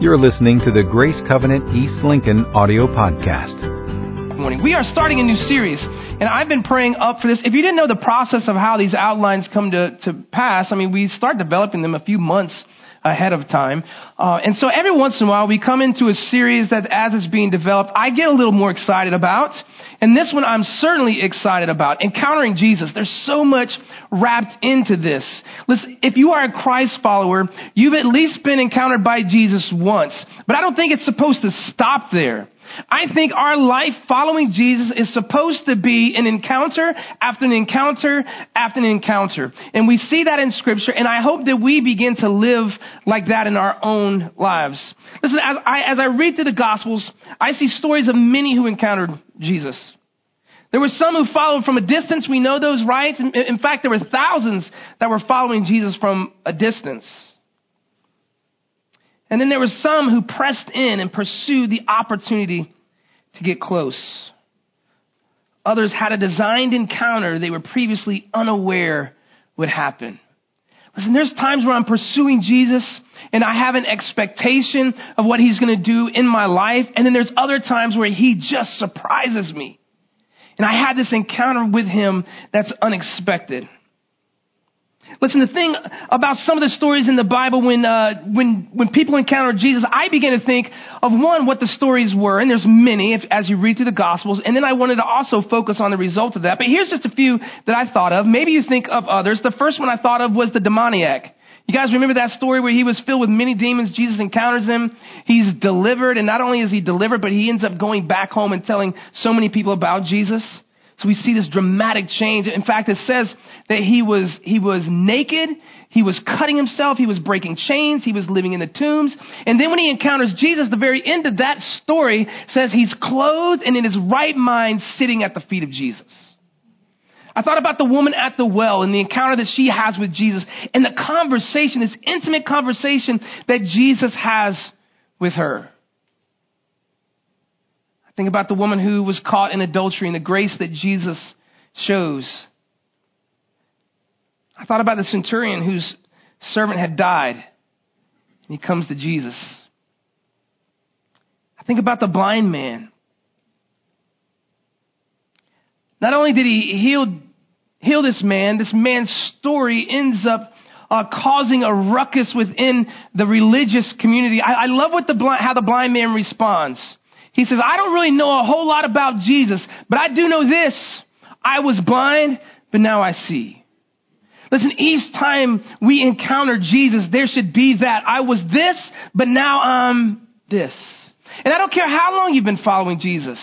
You're listening to the Grace Covenant East Lincoln audio podcast. Good morning. We are starting a new series, and I've been praying up for this. If you didn't know the process of how these outlines come to, to pass, I mean, we start developing them a few months ahead of time. Uh, and so every once in a while, we come into a series that as it's being developed, I get a little more excited about. And this one I'm certainly excited about. Encountering Jesus. There's so much wrapped into this. Listen, if you are a Christ follower, you've at least been encountered by Jesus once. But I don't think it's supposed to stop there. I think our life following Jesus is supposed to be an encounter after an encounter after an encounter. And we see that in scripture, and I hope that we begin to live like that in our own lives. Listen, as I, as I read through the gospels, I see stories of many who encountered Jesus. There were some who followed from a distance. We know those, right? In fact, there were thousands that were following Jesus from a distance. And then there were some who pressed in and pursued the opportunity to get close. Others had a designed encounter they were previously unaware would happen. Listen, there's times where I'm pursuing Jesus and I have an expectation of what he's going to do in my life. And then there's other times where he just surprises me. And I had this encounter with him that's unexpected. Listen, the thing about some of the stories in the Bible when, uh, when, when people encounter Jesus, I begin to think of one, what the stories were, and there's many if, as you read through the Gospels, and then I wanted to also focus on the results of that. But here's just a few that I thought of. Maybe you think of others. The first one I thought of was the demoniac. You guys remember that story where he was filled with many demons? Jesus encounters him. He's delivered, and not only is he delivered, but he ends up going back home and telling so many people about Jesus. So we see this dramatic change. In fact, it says that he was, he was naked. He was cutting himself. He was breaking chains. He was living in the tombs. And then when he encounters Jesus, the very end of that story says he's clothed and in his right mind sitting at the feet of Jesus. I thought about the woman at the well and the encounter that she has with Jesus and the conversation, this intimate conversation that Jesus has with her. Think about the woman who was caught in adultery and the grace that Jesus shows. I thought about the centurion whose servant had died, and he comes to Jesus. I think about the blind man. Not only did he heal, heal this man, this man's story ends up uh, causing a ruckus within the religious community. I, I love what the blind, how the blind man responds. He says, I don't really know a whole lot about Jesus, but I do know this. I was blind, but now I see. Listen, each time we encounter Jesus, there should be that. I was this, but now I'm this. And I don't care how long you've been following Jesus.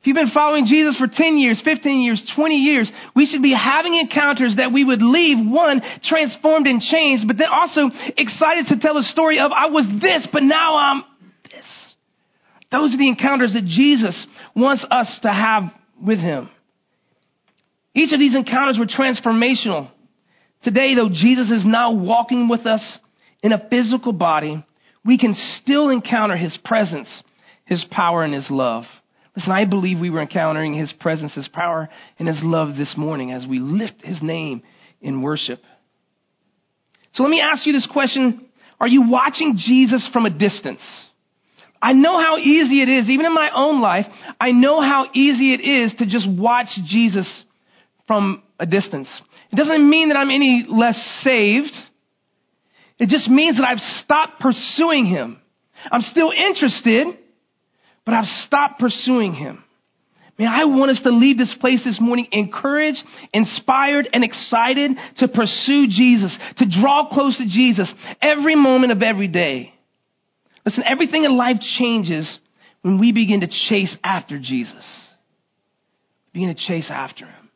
If you've been following Jesus for 10 years, 15 years, 20 years, we should be having encounters that we would leave, one, transformed and changed, but then also excited to tell a story of, I was this, but now I'm those are the encounters that Jesus wants us to have with him. Each of these encounters were transformational. Today, though Jesus is now walking with us in a physical body, we can still encounter his presence, his power, and his love. Listen, I believe we were encountering his presence, his power, and his love this morning as we lift his name in worship. So let me ask you this question. Are you watching Jesus from a distance? I know how easy it is, even in my own life, I know how easy it is to just watch Jesus from a distance. It doesn't mean that I'm any less saved. It just means that I've stopped pursuing Him. I'm still interested, but I've stopped pursuing Him. Man, I want us to leave this place this morning encouraged, inspired, and excited to pursue Jesus, to draw close to Jesus every moment of every day. Listen, everything in life changes when we begin to chase after Jesus. Begin to chase after him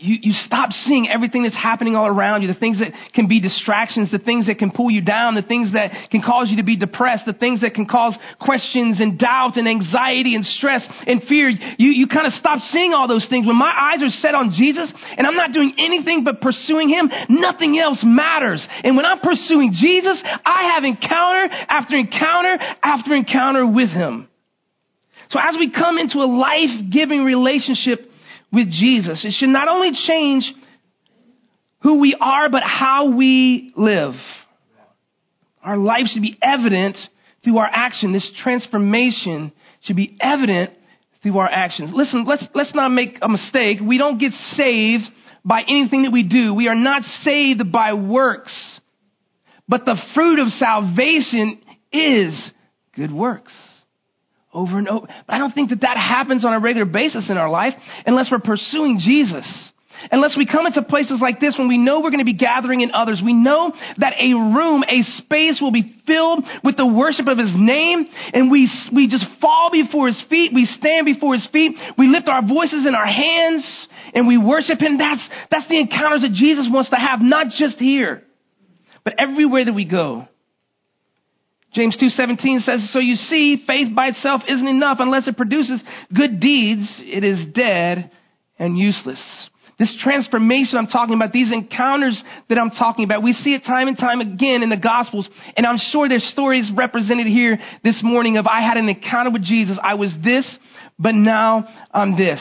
you, you stop seeing everything that's happening all around you, the things that can be distractions, the things that can pull you down, the things that can cause you to be depressed, the things that can cause questions and doubt and anxiety and stress and fear. You, you kind of stop seeing all those things. When my eyes are set on Jesus and I'm not doing anything but pursuing Him, nothing else matters. And when I'm pursuing Jesus, I have encounter after encounter after encounter with Him. So as we come into a life-giving relationship with Jesus. It should not only change who we are, but how we live. Our life should be evident through our action. This transformation should be evident through our actions. Listen, let's, let's not make a mistake. We don't get saved by anything that we do. We are not saved by works. But the fruit of salvation is good works. Over and over. But I don't think that that happens on a regular basis in our life unless we're pursuing Jesus. Unless we come into places like this when we know we're going to be gathering in others, we know that a room, a space will be filled with the worship of His name, and we, we just fall before His feet, we stand before His feet, we lift our voices in our hands, and we worship Him. That's, that's the encounters that Jesus wants to have, not just here, but everywhere that we go. James 2:17 says, "So you see, faith by itself isn't enough unless it produces good deeds. It is dead and useless." This transformation I'm talking about, these encounters that I'm talking about, we see it time and time again in the Gospels. And I'm sure there's stories represented here this morning of I had an encounter with Jesus. I was this, but now I'm this.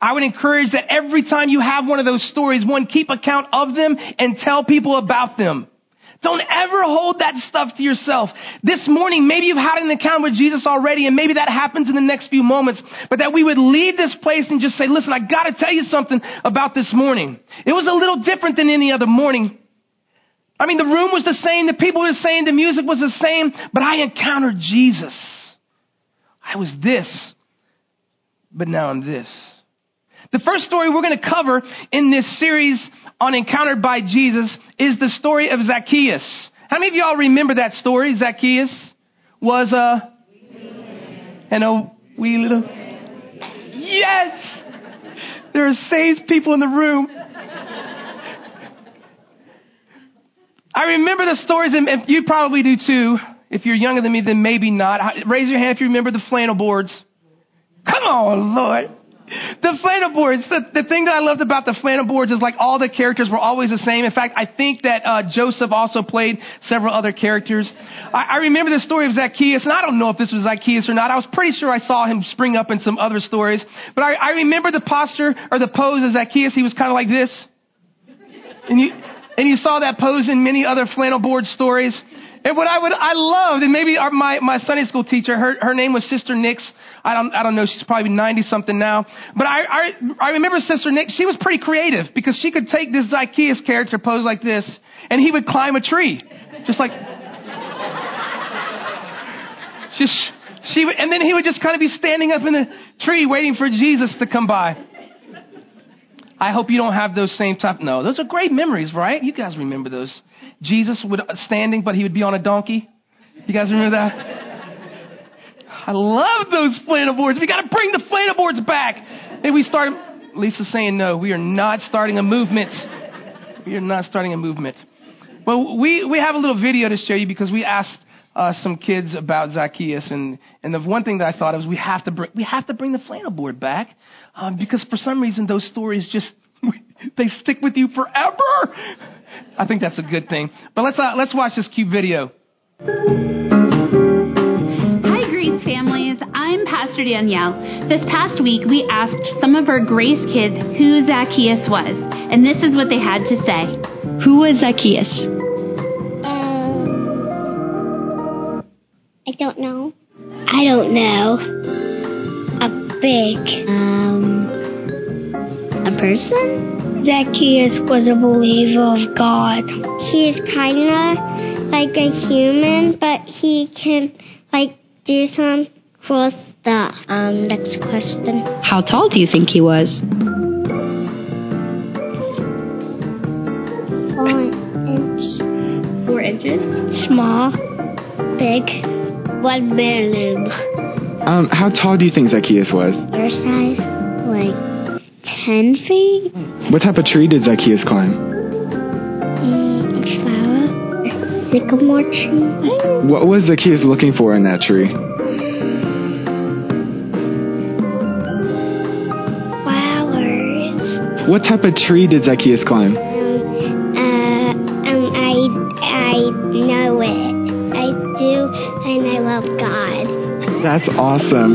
I would encourage that every time you have one of those stories, one, keep account of them and tell people about them. Don't ever hold that stuff to yourself. This morning, maybe you've had an encounter with Jesus already, and maybe that happens in the next few moments, but that we would leave this place and just say, listen, I gotta tell you something about this morning. It was a little different than any other morning. I mean, the room was the same, the people were the same, the music was the same, but I encountered Jesus. I was this, but now I'm this. The first story we're going to cover in this series on Encountered by Jesus is the story of Zacchaeus. How many of y'all remember that story? Zacchaeus was a and a wee little. Yes, there are saved people in the room. I remember the stories, and you probably do too. If you're younger than me, then maybe not. Raise your hand if you remember the flannel boards. Come on, Lord. The flannel boards, the, the thing that I loved about the flannel boards is like all the characters were always the same. In fact, I think that uh, Joseph also played several other characters. I, I remember the story of Zacchaeus, and I don't know if this was Zacchaeus or not. I was pretty sure I saw him spring up in some other stories. But I, I remember the posture or the pose of Zacchaeus. He was kind of like this. And you, and you saw that pose in many other flannel board stories. And what I would, I loved, and maybe our, my, my Sunday school teacher, her, her name was Sister Nix. I don't, I don't know, she's probably 90 something now. But I, I, I remember Sister Nix, she was pretty creative because she could take this Zacchaeus character pose like this, and he would climb a tree. Just like, just, she would, and then he would just kind of be standing up in the tree waiting for Jesus to come by. I hope you don't have those same type. No, those are great memories, right? You guys remember those. Jesus would uh, standing, but he would be on a donkey. You guys remember that? I love those flannel boards. We got to bring the flannel boards back. And we start. Lisa's saying no. We are not starting a movement. We are not starting a movement. Well, we we have a little video to show you because we asked uh, some kids about Zacchaeus, and and the one thing that I thought of was we have to bring we have to bring the flannel board back um, because for some reason those stories just they stick with you forever. I think that's a good thing. But let's uh, let's watch this cute video. Hi, Grace families. I'm Pastor Danielle. This past week, we asked some of our Grace kids who Zacchaeus was, and this is what they had to say. Who was Zacchaeus? I don't know. I don't know. A big, um, a person? Zacchaeus was a believer of God. He is kind of like a human, but he can like do some cool stuff. Um, next question. How tall do you think he was? Four inch. Four inches. Small. Big. One million. Um, how tall do you think Zacchaeus was? Your size? Like ten feet? What type of tree did Zacchaeus climb? Mm, a flower. A sycamore tree. What was Zacchaeus looking for in that tree? Flowers. What type of tree did Zacchaeus climb? That's awesome.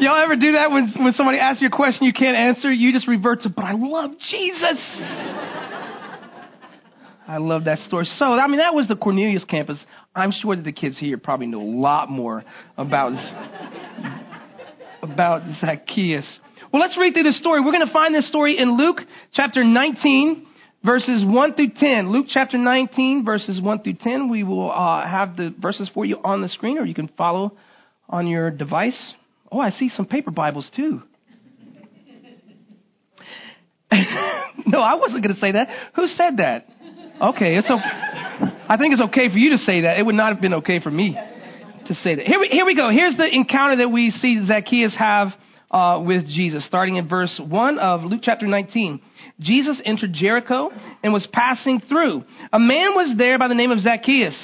Y'all ever do that when when somebody asks you a question you can't answer? You just revert to, but I love Jesus. I love that story. So, I mean, that was the Cornelius campus. I'm sure that the kids here probably know a lot more about, about Zacchaeus. Well, let's read through the story. We're going to find this story in Luke chapter 19, verses 1 through 10. Luke chapter 19, verses 1 through 10. We will uh, have the verses for you on the screen, or you can follow on your device. Oh, I see some paper Bibles too. no, I wasn't going to say that. Who said that? Okay, it's okay. I think it's okay for you to say that. It would not have been okay for me to say that. Here we, here we go. Here's the encounter that we see Zacchaeus have uh, with Jesus, starting in verse 1 of Luke chapter 19. Jesus entered Jericho and was passing through. A man was there by the name of Zacchaeus.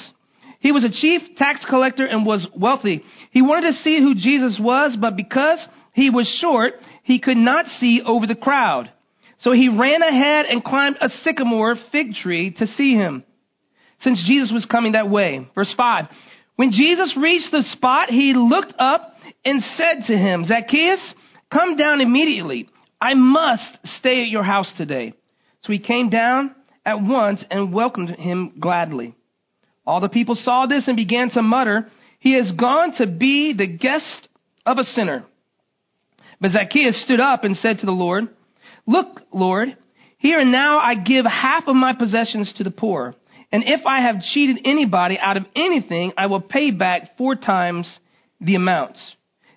He was a chief tax collector and was wealthy. He wanted to see who Jesus was, but because he was short, he could not see over the crowd. So he ran ahead and climbed a sycamore fig tree to see him, since Jesus was coming that way. Verse 5. When Jesus reached the spot, he looked up and said to him, Zacchaeus, come down immediately. I must stay at your house today. So he came down at once and welcomed him gladly. All the people saw this and began to mutter, He has gone to be the guest of a sinner. But Zacchaeus stood up and said to the Lord, Look, Lord, here and now I give half of my possessions to the poor. And if I have cheated anybody out of anything, I will pay back four times the amounts.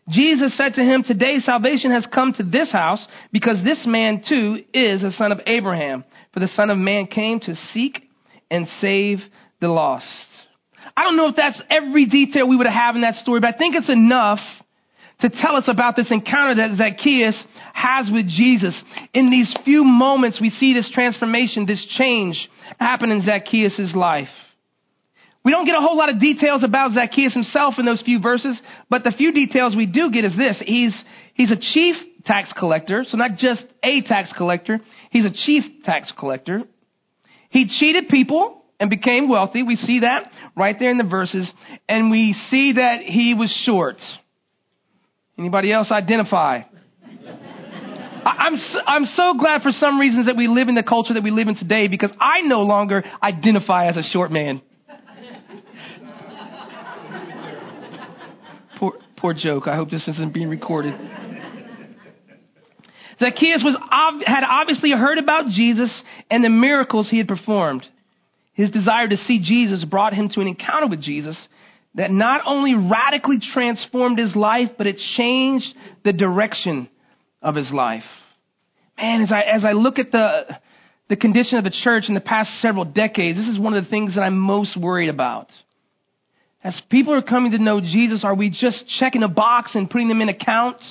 Jesus said to him, Today salvation has come to this house because this man too is a son of Abraham. For the Son of Man came to seek and save the lost. I don't know if that's every detail we would have in that story, but I think it's enough to tell us about this encounter that Zacchaeus has with Jesus. In these few moments, we see this transformation, this change happen in Zacchaeus' life. We don't get a whole lot of details about Zacchaeus himself in those few verses, but the few details we do get is this. He's, he's a chief tax collector, so not just a tax collector, he's a chief tax collector. He cheated people and became wealthy. We see that right there in the verses. And we see that he was short. Anybody else identify? I'm so, I'm so glad for some reasons that we live in the culture that we live in today because I no longer identify as a short man. Poor, joke. I hope this isn't being recorded. Zacchaeus was, had obviously heard about Jesus and the miracles he had performed. His desire to see Jesus brought him to an encounter with Jesus that not only radically transformed his life, but it changed the direction of his life. Man, as I, as I look at the, the condition of the church in the past several decades, this is one of the things that I'm most worried about. As people are coming to know Jesus, are we just checking a box and putting them in accounts?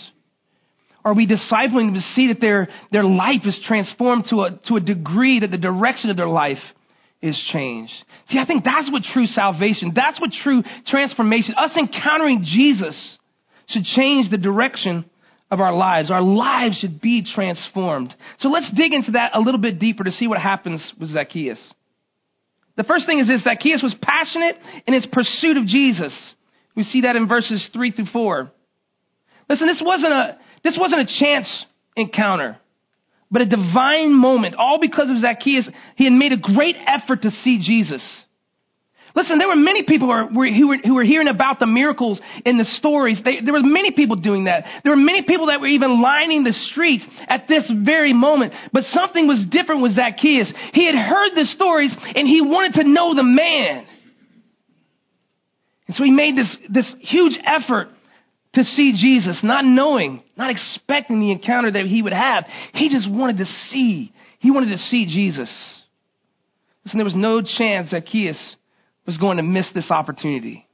Are we discipling them to see that their, their life is transformed to a, to a degree that the direction of their life is changed. See, I think that's what true salvation, that's what true transformation, us encountering Jesus should change the direction of our lives. Our lives should be transformed. So let's dig into that a little bit deeper to see what happens with Zacchaeus. The first thing is this Zacchaeus was passionate in his pursuit of Jesus. We see that in verses 3 through 4. Listen, this wasn't a, this wasn't a chance encounter but a divine moment, all because of Zacchaeus. He had made a great effort to see Jesus. Listen, there were many people who were, who were, who were hearing about the miracles in the stories. They, there were many people doing that. There were many people that were even lining the streets at this very moment. But something was different with Zacchaeus. He had heard the stories and he wanted to know the man. And so he made this, this huge effort to see Jesus, not knowing, not expecting the encounter that he would have. He just wanted to see. He wanted to see Jesus. Listen, there was no chance Zacchaeus was going to miss this opportunity.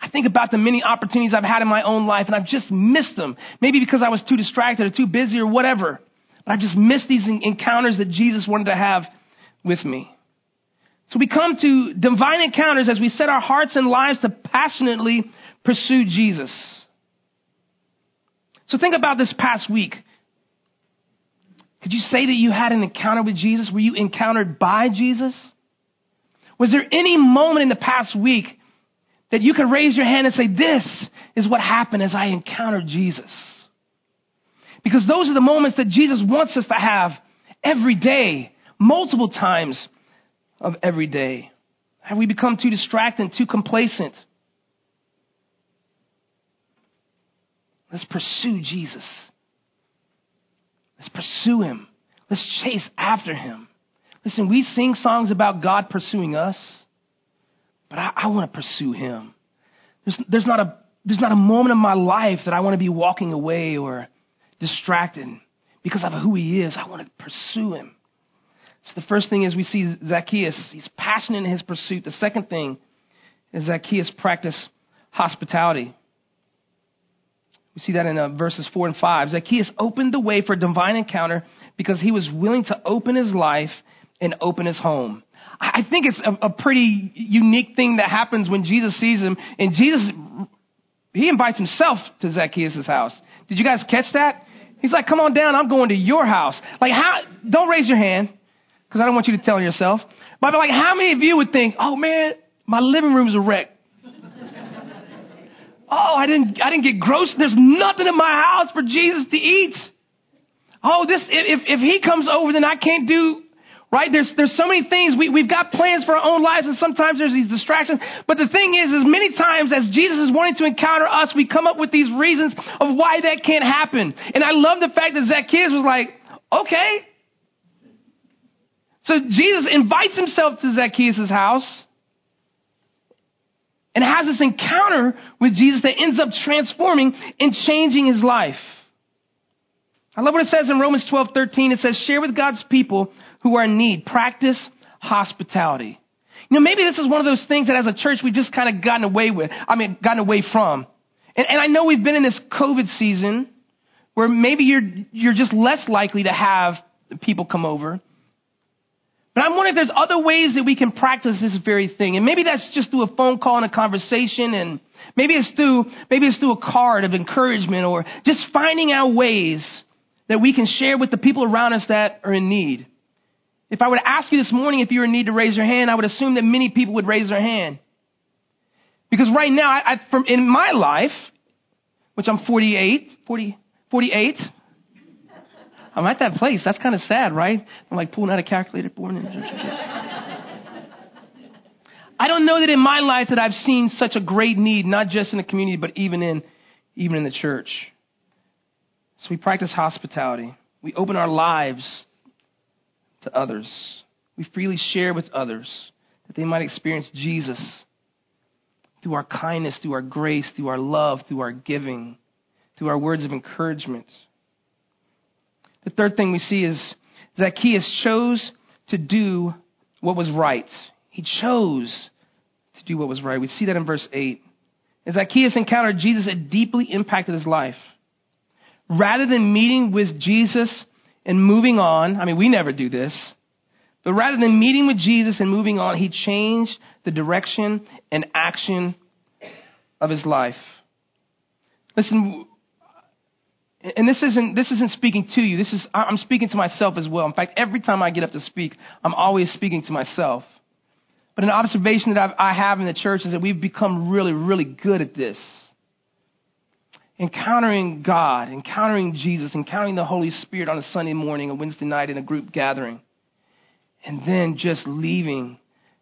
I think about the many opportunities I've had in my own life and I've just missed them. Maybe because I was too distracted or too busy or whatever. But I've just missed these encounters that Jesus wanted to have with me. So we come to divine encounters as we set our hearts and lives to passionately pursue Jesus. So think about this past week. Could you say that you had an encounter with Jesus? Were you encountered by Jesus? Was there any moment in the past week that you could raise your hand and say, This is what happened as I encountered Jesus? Because those are the moments that Jesus wants us to have every day, multiple times of every day? Have we become too distracted, too complacent? Let's pursue Jesus. Let's pursue him. Let's chase after him. Listen, we sing songs about God pursuing us, but I, I want to pursue him. There's, there's, not a, there's not a moment of my life that I want to be walking away or distracted because of who he is. I want to pursue him. So the first thing is we see Zacchaeus. He's passionate in his pursuit. The second thing is Zacchaeus practice hospitality. We see that in uh, verses 4 and 5. Zacchaeus opened the way for a divine encounter because he was willing to open his life and open his home. I think it's a, a pretty unique thing that happens when Jesus sees him, and Jesus, he invites himself to Zacchaeus' house. Did you guys catch that? He's like, come on down, I'm going to your house. Like, how, don't raise your hand, because I don't want you to tell yourself. But like, how many of you would think, oh man, my living room's a wreck. oh, I didn't, I didn't get gross. There's nothing in my house for Jesus to eat. Oh, this, if, if he comes over, then I can't do Right? There's, there's so many things. We, we've got plans for our own lives and sometimes there's these distractions. But the thing is, is many times as Jesus is wanting to encounter us, we come up with these reasons of why that can't happen. And I love the fact that Zacchaeus was like, okay. So Jesus invites himself to Zacchaeus' house and has this encounter with Jesus that ends up transforming and changing his life. I love what it says in Romans 12, 13. It says, share with God's people who are in need. Practice hospitality. You know, maybe this is one of those things that as a church we've just kind of gotten away with. I mean, gotten away from. And, and I know we've been in this COVID season where maybe you're, you're just less likely to have people come over. But I'm wondering if there's other ways that we can practice this very thing. And maybe that's just through a phone call and a conversation and maybe it's through, maybe it's through a card of encouragement or just finding out ways that we can share with the people around us that are in need. If I were to ask you this morning if you're in need to raise your hand, I would assume that many people would raise their hand. Because right now, I, I, from in my life, which I'm 48, 40, 48, I'm at that place. That's kind of sad, right? I'm like pulling out a calculator, born in. I don't know that in my life that I've seen such a great need, not just in the community, but even in, even in the church. So we practice hospitality. We open our lives to others. We freely share with others that they might experience Jesus through our kindness, through our grace, through our love, through our giving, through our words of encouragement. The third thing we see is Zacchaeus chose to do what was right. He chose to do what was right. We see that in verse 8. As Zacchaeus encountered Jesus, it deeply impacted his life. Rather than meeting with Jesus and moving on, I mean, we never do this, but rather than meeting with Jesus and moving on, he changed the direction and action of his life. Listen, and this isn't, this isn't speaking to you. This is, I'm speaking to myself as well. In fact, every time I get up to speak, I'm always speaking to myself. But an observation that I've, I have in the church is that we've become really, really good at this encountering God, encountering Jesus, encountering the Holy Spirit on a Sunday morning, a Wednesday night in a group gathering, and then just leaving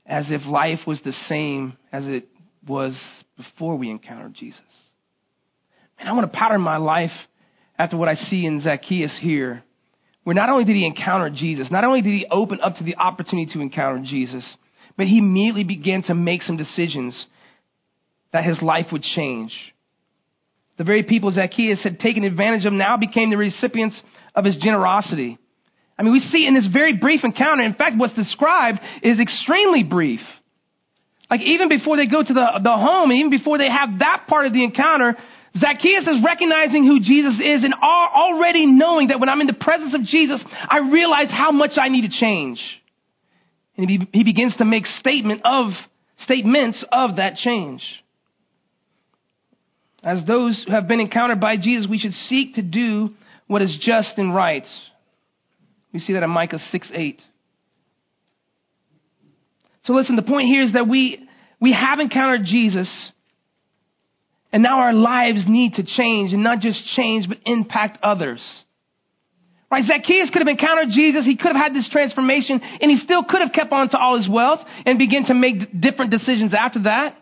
as if life was the same as it was before we encountered Jesus. And I want to pattern my life after what I see in Zacchaeus here, where not only did he encounter Jesus, not only did he open up to the opportunity to encounter Jesus, but he immediately began to make some decisions that his life would change. The very people Zacchaeus had taken advantage of now became the recipients of his generosity. I mean, we see in this very brief encounter, in fact, what's described is extremely brief. Like even before they go to the, the home, even before they have that part of the encounter, Zacchaeus is recognizing who Jesus is and already knowing that when I'm in the presence of Jesus, I realize how much I need to change. And he, he begins to make statement of, statements of that change. As those who have been encountered by Jesus, we should seek to do what is just and right. We see that in Micah 6 8. So listen, the point here is that we, we have encountered Jesus, and now our lives need to change, and not just change, but impact others. Right? Zacchaeus could have encountered Jesus. He could have had this transformation and he still could have kept on to all his wealth and begin to make different decisions after that.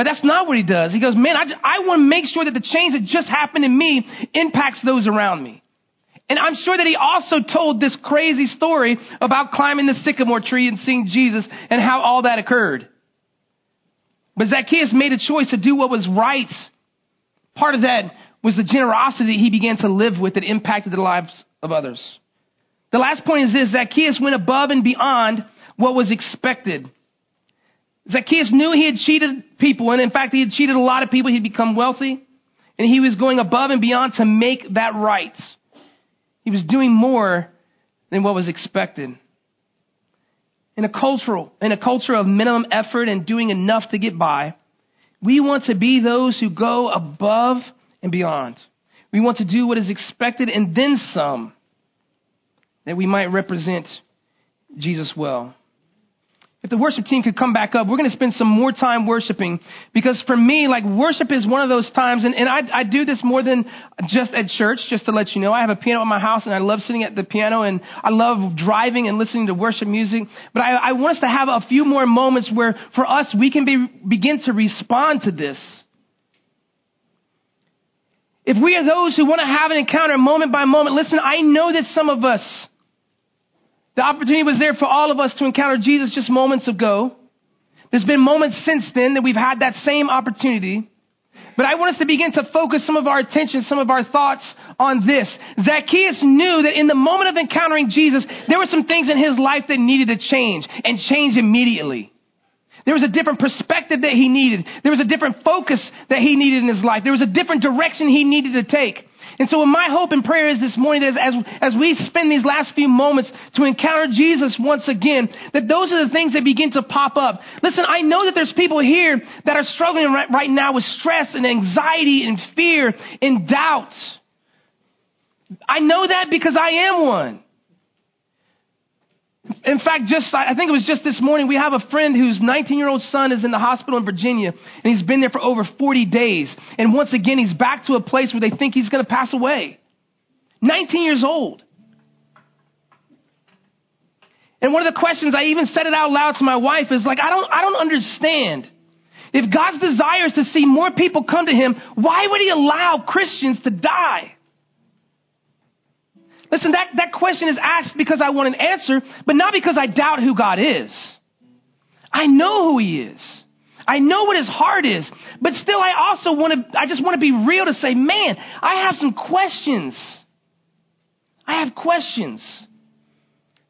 But that's not what he does. He goes, man, I, I want to make sure that the change that just happened in me impacts those around me. And I'm sure that he also told this crazy story about climbing the sycamore tree and seeing Jesus and how all that occurred. But Zacchaeus made a choice to do what was right. Part of that was the generosity he began to live with that impacted the lives of others. The last point is this Zacchaeus went above and beyond what was expected. Zacchaeus knew he had cheated people, and in fact, he had cheated a lot of people. He'd become wealthy, and he was going above and beyond to make that right. He was doing more than what was expected. In a cultural, in a culture of minimum effort and doing enough to get by, we want to be those who go above and beyond. We want to do what is expected and then some, that we might represent Jesus well. If the worship team could come back up, we're going to spend some more time worshiping because for me, like worship is one of those times, and, and I, I do this more than just at church, just to let you know. I have a piano at my house and I love sitting at the piano and I love driving and listening to worship music. But I, I want us to have a few more moments where for us, we can be, begin to respond to this. If we are those who want to have an encounter moment by moment, listen, I know that some of us, the opportunity was there for all of us to encounter Jesus just moments ago. There's been moments since then that we've had that same opportunity. But I want us to begin to focus some of our attention, some of our thoughts on this. Zacchaeus knew that in the moment of encountering Jesus, there were some things in his life that needed to change and change immediately. There was a different perspective that he needed. There was a different focus that he needed in his life. There was a different direction he needed to take. And so my hope and prayer is this morning that as, as we spend these last few moments to encounter Jesus once again, that those are the things that begin to pop up. Listen, I know that there's people here that are struggling right, right now with stress and anxiety and fear and doubt. I know that because I am one. In fact, just I think it was just this morning, we have a friend whose 19 year old son is in the hospital in Virginia, and he's been there for over 40 days. And once again, he's back to a place where they think he's going to pass away. 19 years old. And one of the questions I even said it out loud to my wife is like, I don't, I don't understand. If God's desire is to see more people come to Him, why would He allow Christians to die? Listen, that, that question is asked because I want an answer, but not because I doubt who God is. I know who He is. I know what His heart is, but still I also want to, I just want to be real to say, man, I have some questions. I have questions.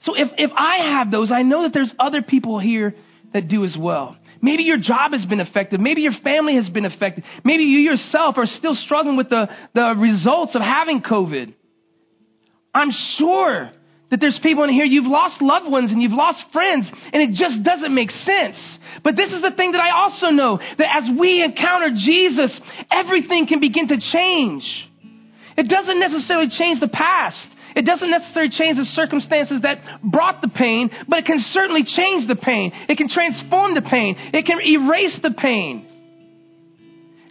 So if, if I have those, I know that there's other people here that do as well. Maybe your job has been affected. Maybe your family has been affected. Maybe you yourself are still struggling with the, the results of having COVID. I'm sure that there's people in here, you've lost loved ones and you've lost friends, and it just doesn't make sense. But this is the thing that I also know that as we encounter Jesus, everything can begin to change. It doesn't necessarily change the past. It doesn't necessarily change the circumstances that brought the pain, but it can certainly change the pain. It can transform the pain. It can erase the pain.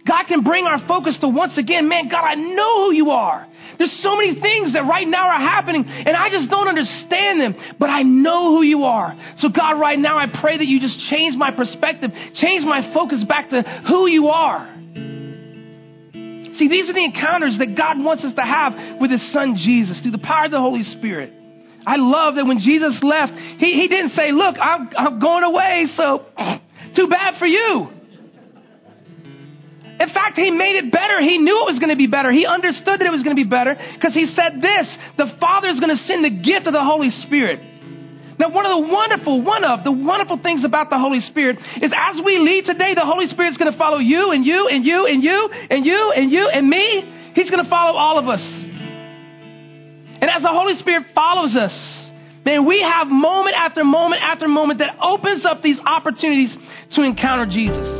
God can bring our focus to once again, man, God, I know who you are. There's so many things that right now are happening and I just don't understand them, but I know who you are. So God, right now I pray that you just change my perspective, change my focus back to who you are. See, these are the encounters that God wants us to have with his son Jesus through the power of the Holy Spirit. I love that when Jesus left, he, he didn't say, look, I'm, I'm going away, so too bad for you. In fact, he made it better. He knew it was going to be better. He understood that it was going to be better because he said this the Father is going to send the gift of the Holy Spirit. Now, one of the wonderful, one of the wonderful things about the Holy Spirit is as we lead today, the Holy Spirit is going to follow you and you and you and you and you and you and me. He's going to follow all of us. And as the Holy Spirit follows us, man, we have moment after moment after moment that opens up these opportunities to encounter Jesus.